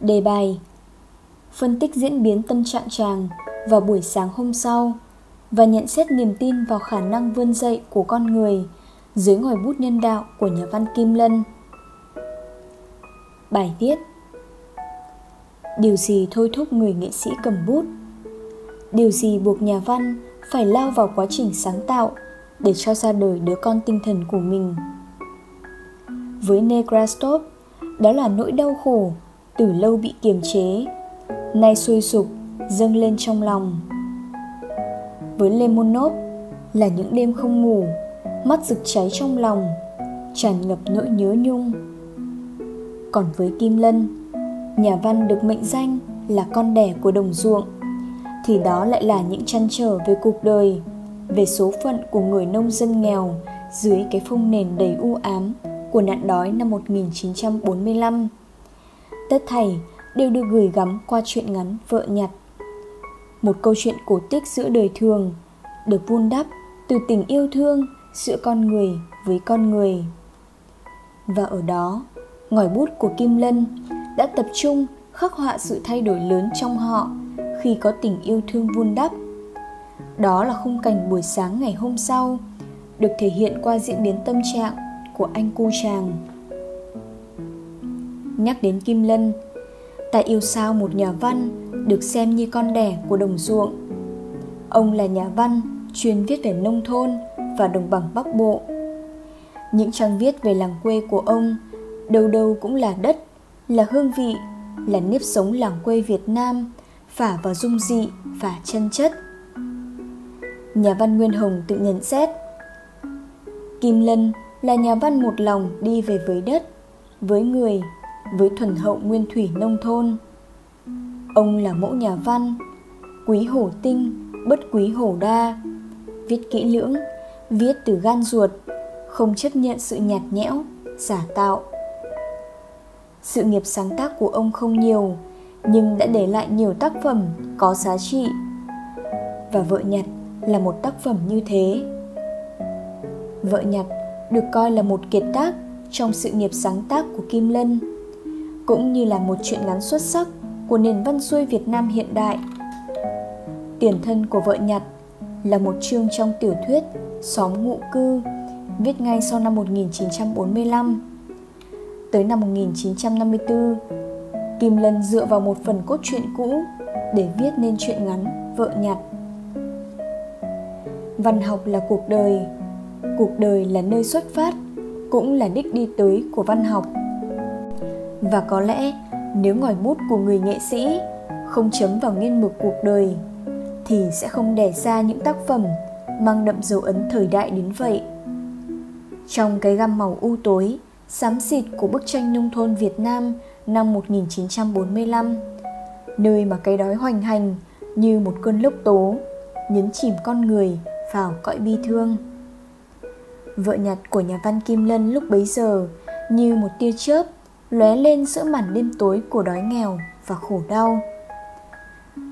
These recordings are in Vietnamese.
Đề bài Phân tích diễn biến tâm trạng chàng vào buổi sáng hôm sau và nhận xét niềm tin vào khả năng vươn dậy của con người dưới ngòi bút nhân đạo của nhà văn Kim Lân. Bài viết Điều gì thôi thúc người nghệ sĩ cầm bút? Điều gì buộc nhà văn phải lao vào quá trình sáng tạo để cho ra đời đứa con tinh thần của mình? Với Nekrastov, đó là nỗi đau khổ từ lâu bị kiềm chế, nay sôi sục, dâng lên trong lòng. Với Lemonov là những đêm không ngủ, mắt rực cháy trong lòng, tràn ngập nỗi nhớ nhung. Còn với Kim Lân, nhà văn được mệnh danh là con đẻ của đồng ruộng, thì đó lại là những chăn trở về cuộc đời, về số phận của người nông dân nghèo dưới cái phông nền đầy u ám của nạn đói năm 1945. Tất thảy đều được gửi gắm qua chuyện ngắn Vợ nhặt. Một câu chuyện cổ tích giữa đời thường, được vun đắp từ tình yêu thương giữa con người với con người. Và ở đó, ngòi bút của Kim Lân đã tập trung khắc họa sự thay đổi lớn trong họ khi có tình yêu thương vun đắp. Đó là khung cảnh buổi sáng ngày hôm sau, được thể hiện qua diễn biến tâm trạng của anh cu chàng. Nhắc đến Kim Lân, ta yêu sao một nhà văn được xem như con đẻ của đồng ruộng. Ông là nhà văn chuyên viết về nông thôn và đồng bằng Bắc Bộ. Những trang viết về làng quê của ông đâu đâu cũng là đất, là hương vị, là nếp sống làng quê Việt Nam, phả vào dung dị và chân chất. Nhà văn Nguyên Hồng tự nhận xét Kim Lân là nhà văn một lòng đi về với đất, với người, với thuần hậu nguyên thủy nông thôn. Ông là mẫu nhà văn, quý hổ tinh, bất quý hổ đa, viết kỹ lưỡng, viết từ gan ruột, không chấp nhận sự nhạt nhẽo, giả tạo. Sự nghiệp sáng tác của ông không nhiều, nhưng đã để lại nhiều tác phẩm có giá trị. Và Vợ Nhặt là một tác phẩm như thế. Vợ Nhặt được coi là một kiệt tác trong sự nghiệp sáng tác của Kim Lân, cũng như là một chuyện ngắn xuất sắc của nền văn xuôi Việt Nam hiện đại. Tiền thân của vợ Nhặt là một chương trong tiểu thuyết Xóm ngụ cư, viết ngay sau năm 1945. Tới năm 1954, Kim Lân dựa vào một phần cốt truyện cũ để viết nên truyện ngắn Vợ Nhặt. Văn học là cuộc đời, cuộc đời là nơi xuất phát cũng là đích đi tới của văn học và có lẽ nếu ngòi bút của người nghệ sĩ không chấm vào nghiên mực cuộc đời, thì sẽ không đẻ ra những tác phẩm mang đậm dấu ấn thời đại đến vậy. Trong cái gam màu u tối, xám xịt của bức tranh nông thôn Việt Nam năm 1945 nơi mà cái đói hoành hành như một cơn lốc tố nhấn chìm con người vào cõi bi thương. Vợ nhặt của nhà văn Kim Lân lúc bấy giờ như một tia chớp lóe lên giữa màn đêm tối của đói nghèo và khổ đau.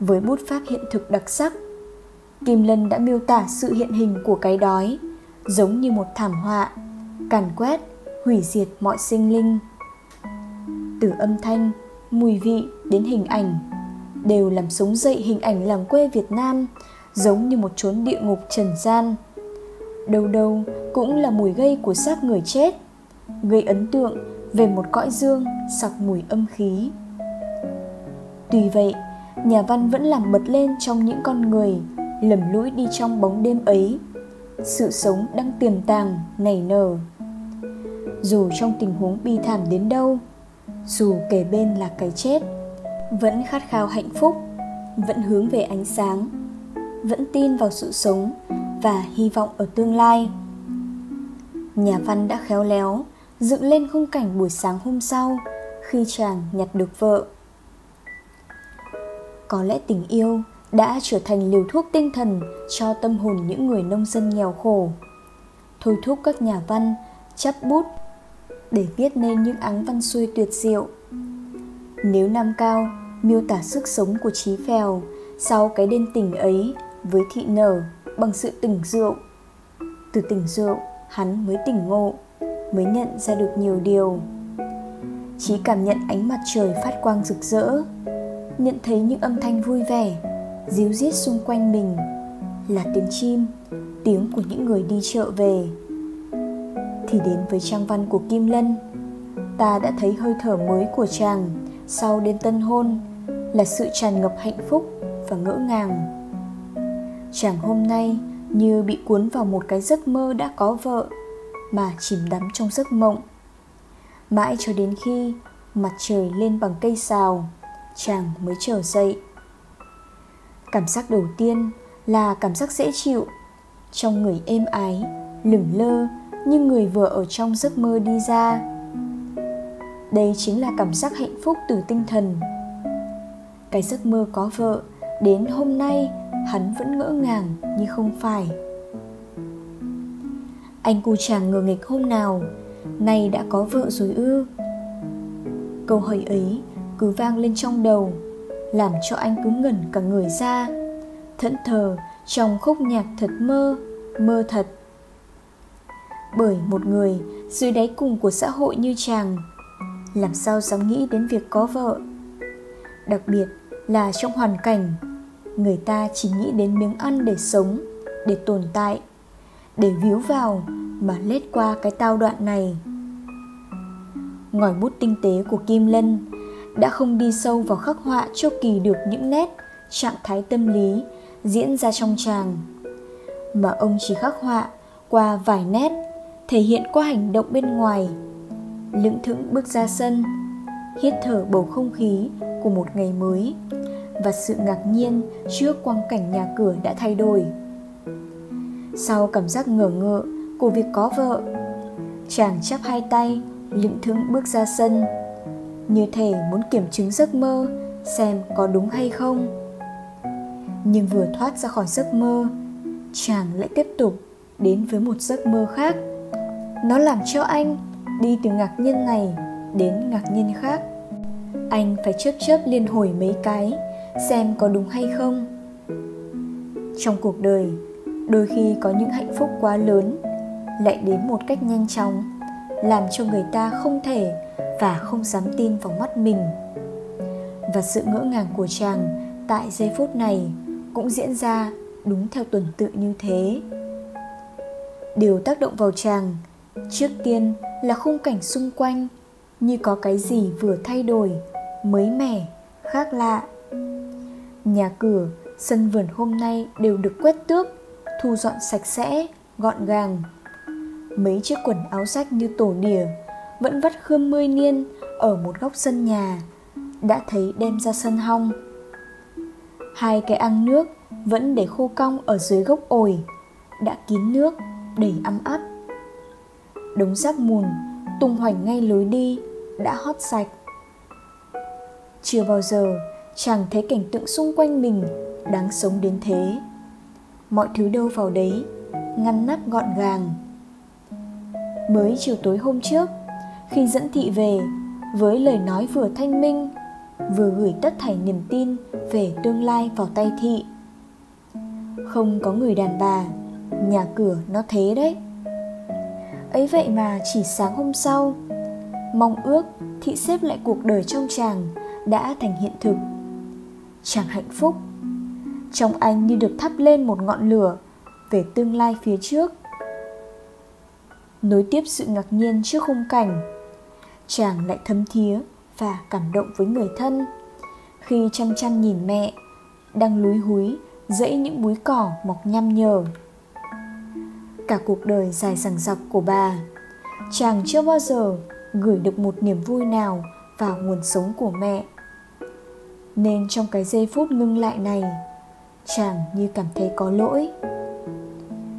Với bút pháp hiện thực đặc sắc, Kim Lân đã miêu tả sự hiện hình của cái đói giống như một thảm họa, càn quét, hủy diệt mọi sinh linh. Từ âm thanh, mùi vị đến hình ảnh đều làm sống dậy hình ảnh làng quê Việt Nam giống như một chốn địa ngục trần gian đâu đâu cũng là mùi gây của xác người chết gây ấn tượng về một cõi dương sặc mùi âm khí. Tuy vậy, nhà văn vẫn làm bật lên trong những con người lầm lũi đi trong bóng đêm ấy. Sự sống đang tiềm tàng, nảy nở. Dù trong tình huống bi thảm đến đâu, dù kề bên là cái chết, vẫn khát khao hạnh phúc, vẫn hướng về ánh sáng, vẫn tin vào sự sống và hy vọng ở tương lai. Nhà văn đã khéo léo dựng lên khung cảnh buổi sáng hôm sau, khi chàng nhặt được vợ. Có lẽ tình yêu đã trở thành liều thuốc tinh thần cho tâm hồn những người nông dân nghèo khổ. Thôi thúc các nhà văn chấp bút để viết nên những áng văn xuôi tuyệt diệu. Nếu nam cao miêu tả sức sống của trí phèo sau cái đêm tình ấy với thị nở bằng sự tỉnh rượu, từ tỉnh rượu hắn mới tỉnh ngộ mới nhận ra được nhiều điều. Chỉ cảm nhận ánh mặt trời phát quang rực rỡ, nhận thấy những âm thanh vui vẻ, díu rít xung quanh mình, là tiếng chim, tiếng của những người đi chợ về. Thì đến với trang văn của kim lân, ta đã thấy hơi thở mới của chàng sau đêm tân hôn là sự tràn ngập hạnh phúc và ngỡ ngàng. Chàng hôm nay như bị cuốn vào một cái giấc mơ đã có vợ mà chìm đắm trong giấc mộng. Mãi cho đến khi mặt trời lên bằng cây xào, chàng mới trở dậy. Cảm giác đầu tiên là cảm giác dễ chịu. Trong người êm ái, lửng lơ như người vừa ở trong giấc mơ đi ra. Đây chính là cảm giác hạnh phúc từ tinh thần. Cái giấc mơ có vợ, đến hôm nay hắn vẫn ngỡ ngàng như không phải anh cu chàng ngờ nghịch hôm nào, nay đã có vợ rồi ư. Câu hỏi ấy cứ vang lên trong đầu, làm cho anh cứ ngẩn cả người ra. Thẫn thờ trong khúc nhạc thật mơ mơ thật. Bởi một người dưới đáy cùng của xã hội như chàng, làm sao dám nghĩ đến việc có vợ? Đặc biệt là trong hoàn cảnh, người ta chỉ nghĩ đến miếng ăn để sống, để tồn tại để víu vào mà lết qua cái tao đoạn này. Ngòi bút tinh tế của kim lân đã không đi sâu vào khắc họa cho kỳ được những nét, trạng thái tâm lý diễn ra trong chàng, mà ông chỉ khắc họa qua vài nét thể hiện qua hành động bên ngoài, lững thững bước ra sân, hít thở bầu không khí của một ngày mới và sự ngạc nhiên trước quang cảnh nhà cửa đã thay đổi sau cảm giác ngờ ngợ của việc có vợ, chàng chắp hai tay lững thững bước ra sân, như thể muốn kiểm chứng giấc mơ xem có đúng hay không. Nhưng vừa thoát ra khỏi giấc mơ, chàng lại tiếp tục đến với một giấc mơ khác. Nó làm cho anh đi từ ngạc nhiên này đến ngạc nhiên khác. Anh phải chớp chớp liên hồi mấy cái xem có đúng hay không. Trong cuộc đời đôi khi có những hạnh phúc quá lớn, lại đến một cách nhanh chóng, làm cho người ta không thể và không dám tin vào mắt mình. Và sự ngỡ ngàng của chàng tại giây phút này cũng diễn ra đúng theo tuần tự như thế. Điều tác động vào chàng trước tiên là khung cảnh xung quanh như có cái gì vừa thay đổi, mới mẻ, khác lạ. Nhà cửa, sân vườn hôm nay đều được quét tước thu dọn sạch sẽ, gọn gàng. Mấy chiếc quần áo rách như tổ đỉa vẫn vắt khươm mươi niên ở một góc sân nhà, đã thấy đem ra sân hong. Hai cái ăn nước vẫn để khô cong ở dưới gốc ổi, đã kín nước, đầy ấm áp. Đống rác mùn tung hoành ngay lối đi, đã hót sạch. Chưa bao giờ chàng thấy cảnh tượng xung quanh mình đáng sống đến thế mọi thứ đâu vào đấy, ngăn nắp gọn gàng. Mới chiều tối hôm trước, khi dẫn thị về, với lời nói vừa thanh minh, vừa gửi tất thảy niềm tin về tương lai vào tay thị. Không có người đàn bà, nhà cửa nó thế đấy. Ấy vậy mà chỉ sáng hôm sau, mong ước thị xếp lại cuộc đời trong chàng đã thành hiện thực. Chàng hạnh phúc trong anh như được thắp lên một ngọn lửa về tương lai phía trước. Nối tiếp sự ngạc nhiên trước khung cảnh, chàng lại thấm thía và cảm động với người thân. Khi chăm chăm nhìn mẹ, đang lúi húi dẫy những búi cỏ mọc nhăm nhở. Cả cuộc đời dài dằng dặc của bà, chàng chưa bao giờ gửi được một niềm vui nào vào nguồn sống của mẹ. Nên trong cái giây phút ngưng lại này chàng như cảm thấy có lỗi.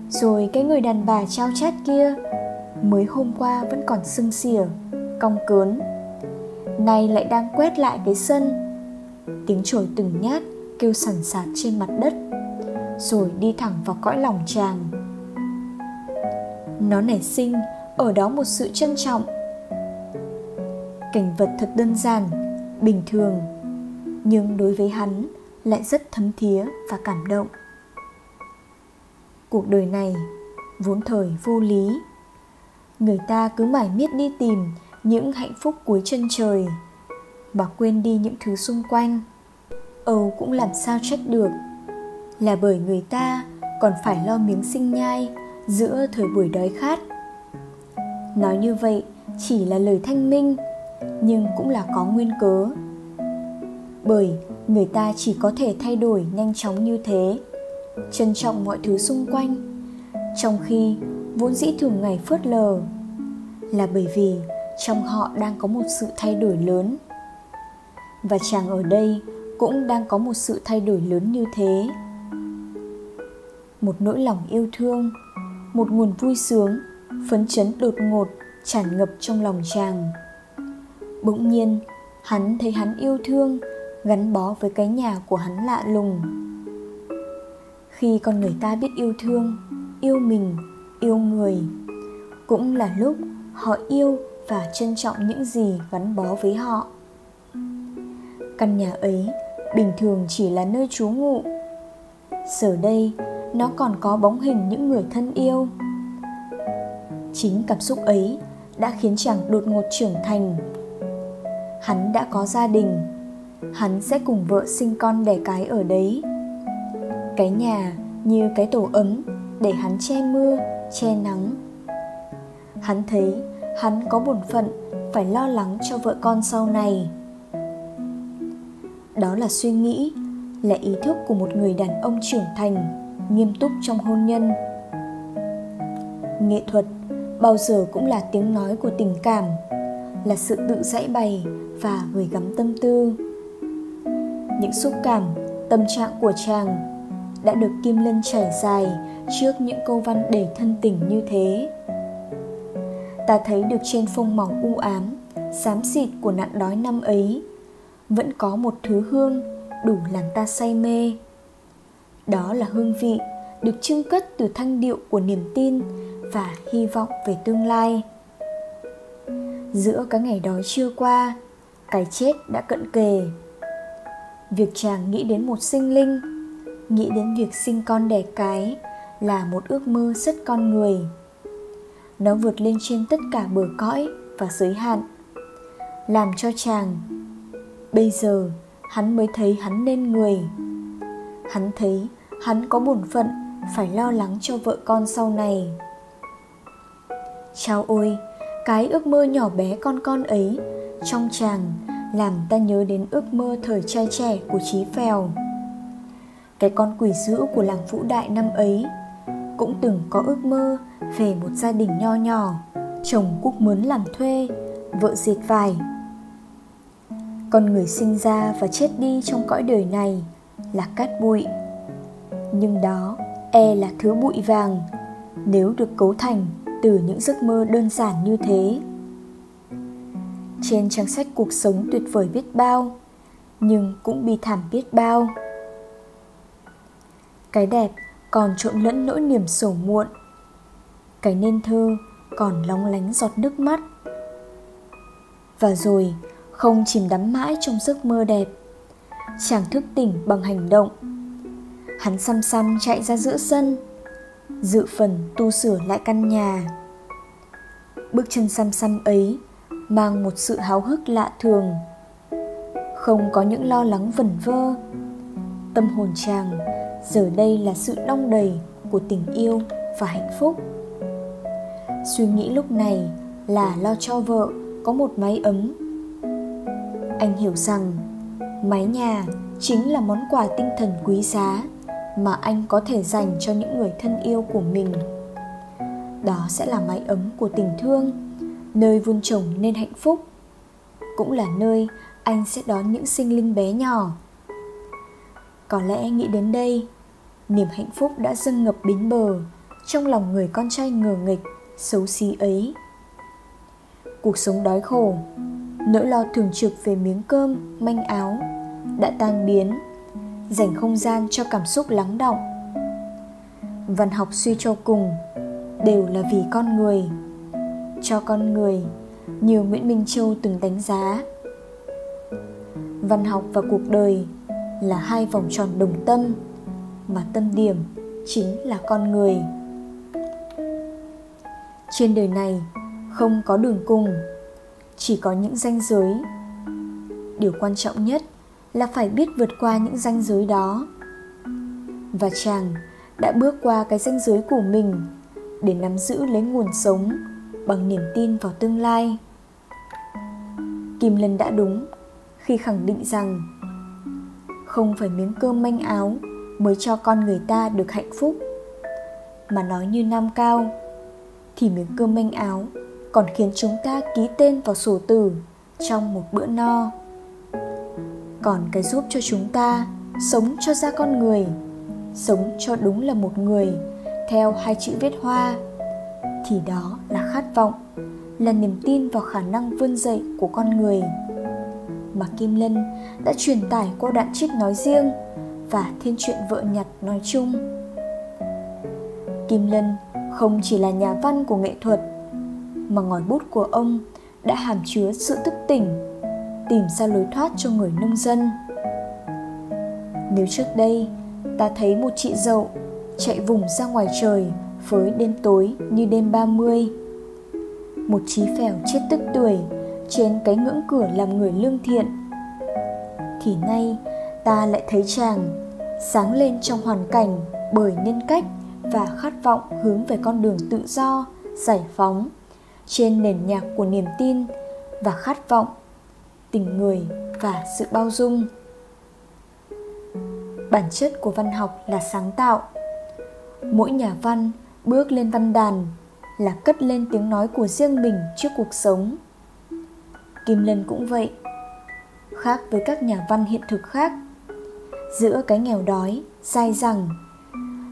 Rồi cái người đàn bà trao chát kia, mới hôm qua vẫn còn sưng xỉa, cong cớn. Nay lại đang quét lại cái sân. Tiếng chổi từng nhát kêu sằn sạt trên mặt đất, rồi đi thẳng vào cõi lòng chàng. Nó nảy sinh ở đó một sự trân trọng. Cảnh vật thật đơn giản, bình thường, nhưng đối với hắn lại rất thấm thía và cảm động. Cuộc đời này, vốn thời vô lý, người ta cứ mải miết đi tìm những hạnh phúc cuối chân trời mà quên đi những thứ xung quanh. Âu cũng làm sao trách được, là bởi người ta còn phải lo miếng sinh nhai giữa thời buổi đói khát. Nói như vậy chỉ là lời thanh minh, nhưng cũng là có nguyên cớ. Bởi người ta chỉ có thể thay đổi nhanh chóng như thế. Trân trọng mọi thứ xung quanh, trong khi vốn dĩ thường ngày phớt lờ, là bởi vì trong họ đang có một sự thay đổi lớn. Và chàng ở đây cũng đang có một sự thay đổi lớn như thế. Một nỗi lòng yêu thương, một nguồn vui sướng, phấn chấn đột ngột tràn ngập trong lòng chàng. Bỗng nhiên, hắn thấy hắn yêu thương gắn bó với cái nhà của hắn lạ lùng. Khi con người ta biết yêu thương, yêu mình, yêu người, cũng là lúc họ yêu và trân trọng những gì gắn bó với họ. Căn nhà ấy bình thường chỉ là nơi trú ngụ. Giờ đây, nó còn có bóng hình những người thân yêu. Chính cảm xúc ấy đã khiến chàng đột ngột trưởng thành. Hắn đã có gia đình hắn sẽ cùng vợ sinh con đẻ cái ở đấy. Cái nhà như cái tổ ấm để hắn che mưa, che nắng. Hắn thấy hắn có bổn phận phải lo lắng cho vợ con sau này. Đó là suy nghĩ là ý thức của một người đàn ông trưởng thành, nghiêm túc trong hôn nhân. Nghệ thuật bao giờ cũng là tiếng nói của tình cảm, là sự tự dãy bày và gửi gắm tâm tư những xúc cảm, tâm trạng của chàng đã được kim lân trải dài trước những câu văn đầy thân tình như thế. Ta thấy được trên phông màu u ám, xám xịt của nạn đói năm ấy, vẫn có một thứ hương đủ làm ta say mê. Đó là hương vị được trưng cất từ thanh điệu của niềm tin và hy vọng về tương lai. Giữa cái ngày đói chưa qua, cái chết đã cận kề việc chàng nghĩ đến một sinh linh, nghĩ đến việc sinh con đẻ cái là một ước mơ rất con người. Nó vượt lên trên tất cả bờ cõi và giới hạn, làm cho chàng bây giờ hắn mới thấy hắn nên người. Hắn thấy hắn có bổn phận phải lo lắng cho vợ con sau này. Chao ôi, cái ước mơ nhỏ bé con con ấy trong chàng làm ta nhớ đến ước mơ thời trai trẻ của Chí Phèo. Cái con quỷ dữ của làng Vũ Đại năm ấy cũng từng có ước mơ về một gia đình nho nhỏ, chồng cúc mướn làm thuê, vợ dệt vải. Con người sinh ra và chết đi trong cõi đời này là cát bụi. Nhưng đó e là thứ bụi vàng nếu được cấu thành từ những giấc mơ đơn giản như thế trên trang sách cuộc sống tuyệt vời biết bao, nhưng cũng bi thảm biết bao. Cái đẹp còn trộn lẫn nỗi niềm sầu muộn. Cái nên thơ còn lóng lánh giọt nước mắt. Và rồi, không chìm đắm mãi trong giấc mơ đẹp, chàng thức tỉnh bằng hành động. Hắn xăm xăm chạy ra giữa sân, dự phần tu sửa lại căn nhà. Bước chân xăm xăm ấy mang một sự háo hức lạ thường. Không có những lo lắng vẩn vơ, tâm hồn chàng giờ đây là sự đong đầy của tình yêu và hạnh phúc. Suy nghĩ lúc này là lo cho vợ có một mái ấm. Anh hiểu rằng mái nhà chính là món quà tinh thần quý giá mà anh có thể dành cho những người thân yêu của mình. Đó sẽ là mái ấm của tình thương nơi vun trồng nên hạnh phúc. Cũng là nơi anh sẽ đón những sinh linh bé nhỏ. Có lẽ nghĩ đến đây, niềm hạnh phúc đã dâng ngập bến bờ trong lòng người con trai ngờ nghịch, xấu xí ấy. Cuộc sống đói khổ, nỗi lo thường trực về miếng cơm, manh áo đã tan biến, dành không gian cho cảm xúc lắng động. Văn học suy cho cùng đều là vì con người cho con người như nguyễn minh châu từng đánh giá. Văn học và cuộc đời là hai vòng tròn đồng tâm, mà tâm điểm chính là con người. Trên đời này không có đường cùng, chỉ có những ranh giới. Điều quan trọng nhất là phải biết vượt qua những ranh giới đó. Và chàng đã bước qua cái ranh giới của mình để nắm giữ lấy nguồn sống bằng niềm tin vào tương lai. Kim lân đã đúng khi khẳng định rằng không phải miếng cơm manh áo mới cho con người ta được hạnh phúc, mà nói như nam cao thì miếng cơm manh áo còn khiến chúng ta ký tên vào sổ tử trong một bữa no. Còn cái giúp cho chúng ta sống cho ra con người, sống cho đúng là một người, theo hai chữ viết hoa thì đó là khát vọng, là niềm tin vào khả năng vươn dậy của con người. Mà kim lân đã truyền tải qua đoạn trích nói riêng và thiên truyện vợ nhặt nói chung. Kim lân không chỉ là nhà văn của nghệ thuật, mà ngòi bút của ông đã hàm chứa sự thức tỉnh, tìm ra lối thoát cho người nông dân. Nếu trước đây ta thấy một chị dậu chạy vùng ra ngoài trời với đêm tối như đêm 30 một trí phèo chết tức tuổi trên cái ngưỡng cửa làm người lương thiện. Thì nay, ta lại thấy chàng sáng lên trong hoàn cảnh bởi nhân cách và khát vọng hướng về con đường tự do, giải phóng trên nền nhạc của niềm tin và khát vọng, tình người và sự bao dung. Bản chất của văn học là sáng tạo. Mỗi nhà văn bước lên văn đàn là cất lên tiếng nói của riêng mình trước cuộc sống. Kim lân cũng vậy, khác với các nhà văn hiện thực khác. Giữa cái nghèo đói, dai dẳng,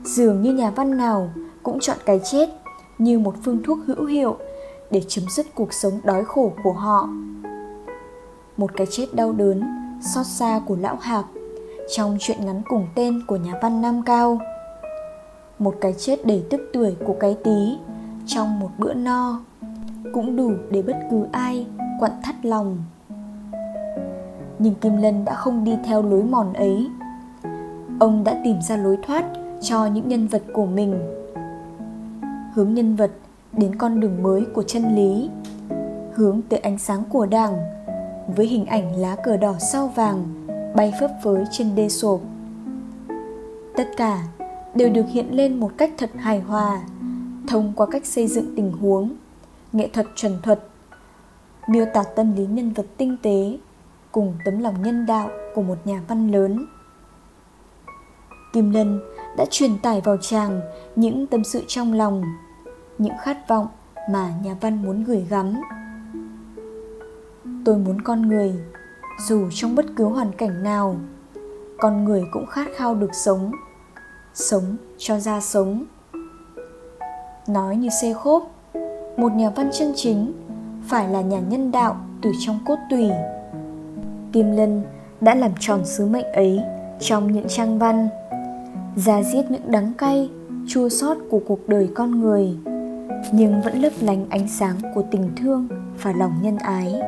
dường như nhà văn nào cũng chọn cái chết như một phương thuốc hữu hiệu để chấm dứt cuộc sống đói khổ của họ. Một cái chết đau đớn, xót xa của lão hạc trong chuyện ngắn cùng tên của nhà văn nam cao một cái chết đầy tức tuổi của cái tí trong một bữa no, cũng đủ để bất cứ ai quặn thắt lòng. Nhưng kim lân đã không đi theo lối mòn ấy. Ông đã tìm ra lối thoát cho những nhân vật của mình. Hướng nhân vật đến con đường mới của chân lý, hướng tới ánh sáng của đảng với hình ảnh lá cờ đỏ sao vàng bay phấp phới trên đê sộp. Tất cả đều được hiện lên một cách thật hài hòa, thông qua cách xây dựng tình huống, nghệ thuật chuẩn thuật, miêu tả tâm lý nhân vật tinh tế cùng tấm lòng nhân đạo của một nhà văn lớn. Kim lân đã truyền tải vào chàng những tâm sự trong lòng, những khát vọng mà nhà văn muốn gửi gắm. Tôi muốn con người, dù trong bất cứ hoàn cảnh nào, con người cũng khát khao được sống sống cho ra sống nói như xê khốp, một nhà văn chân chính phải là nhà nhân đạo từ trong cốt tùy. kim lân đã làm tròn sứ mệnh ấy trong những trang văn, ra giết những đắng cay, chua xót của cuộc đời con người, nhưng vẫn lấp lánh ánh sáng của tình thương và lòng nhân ái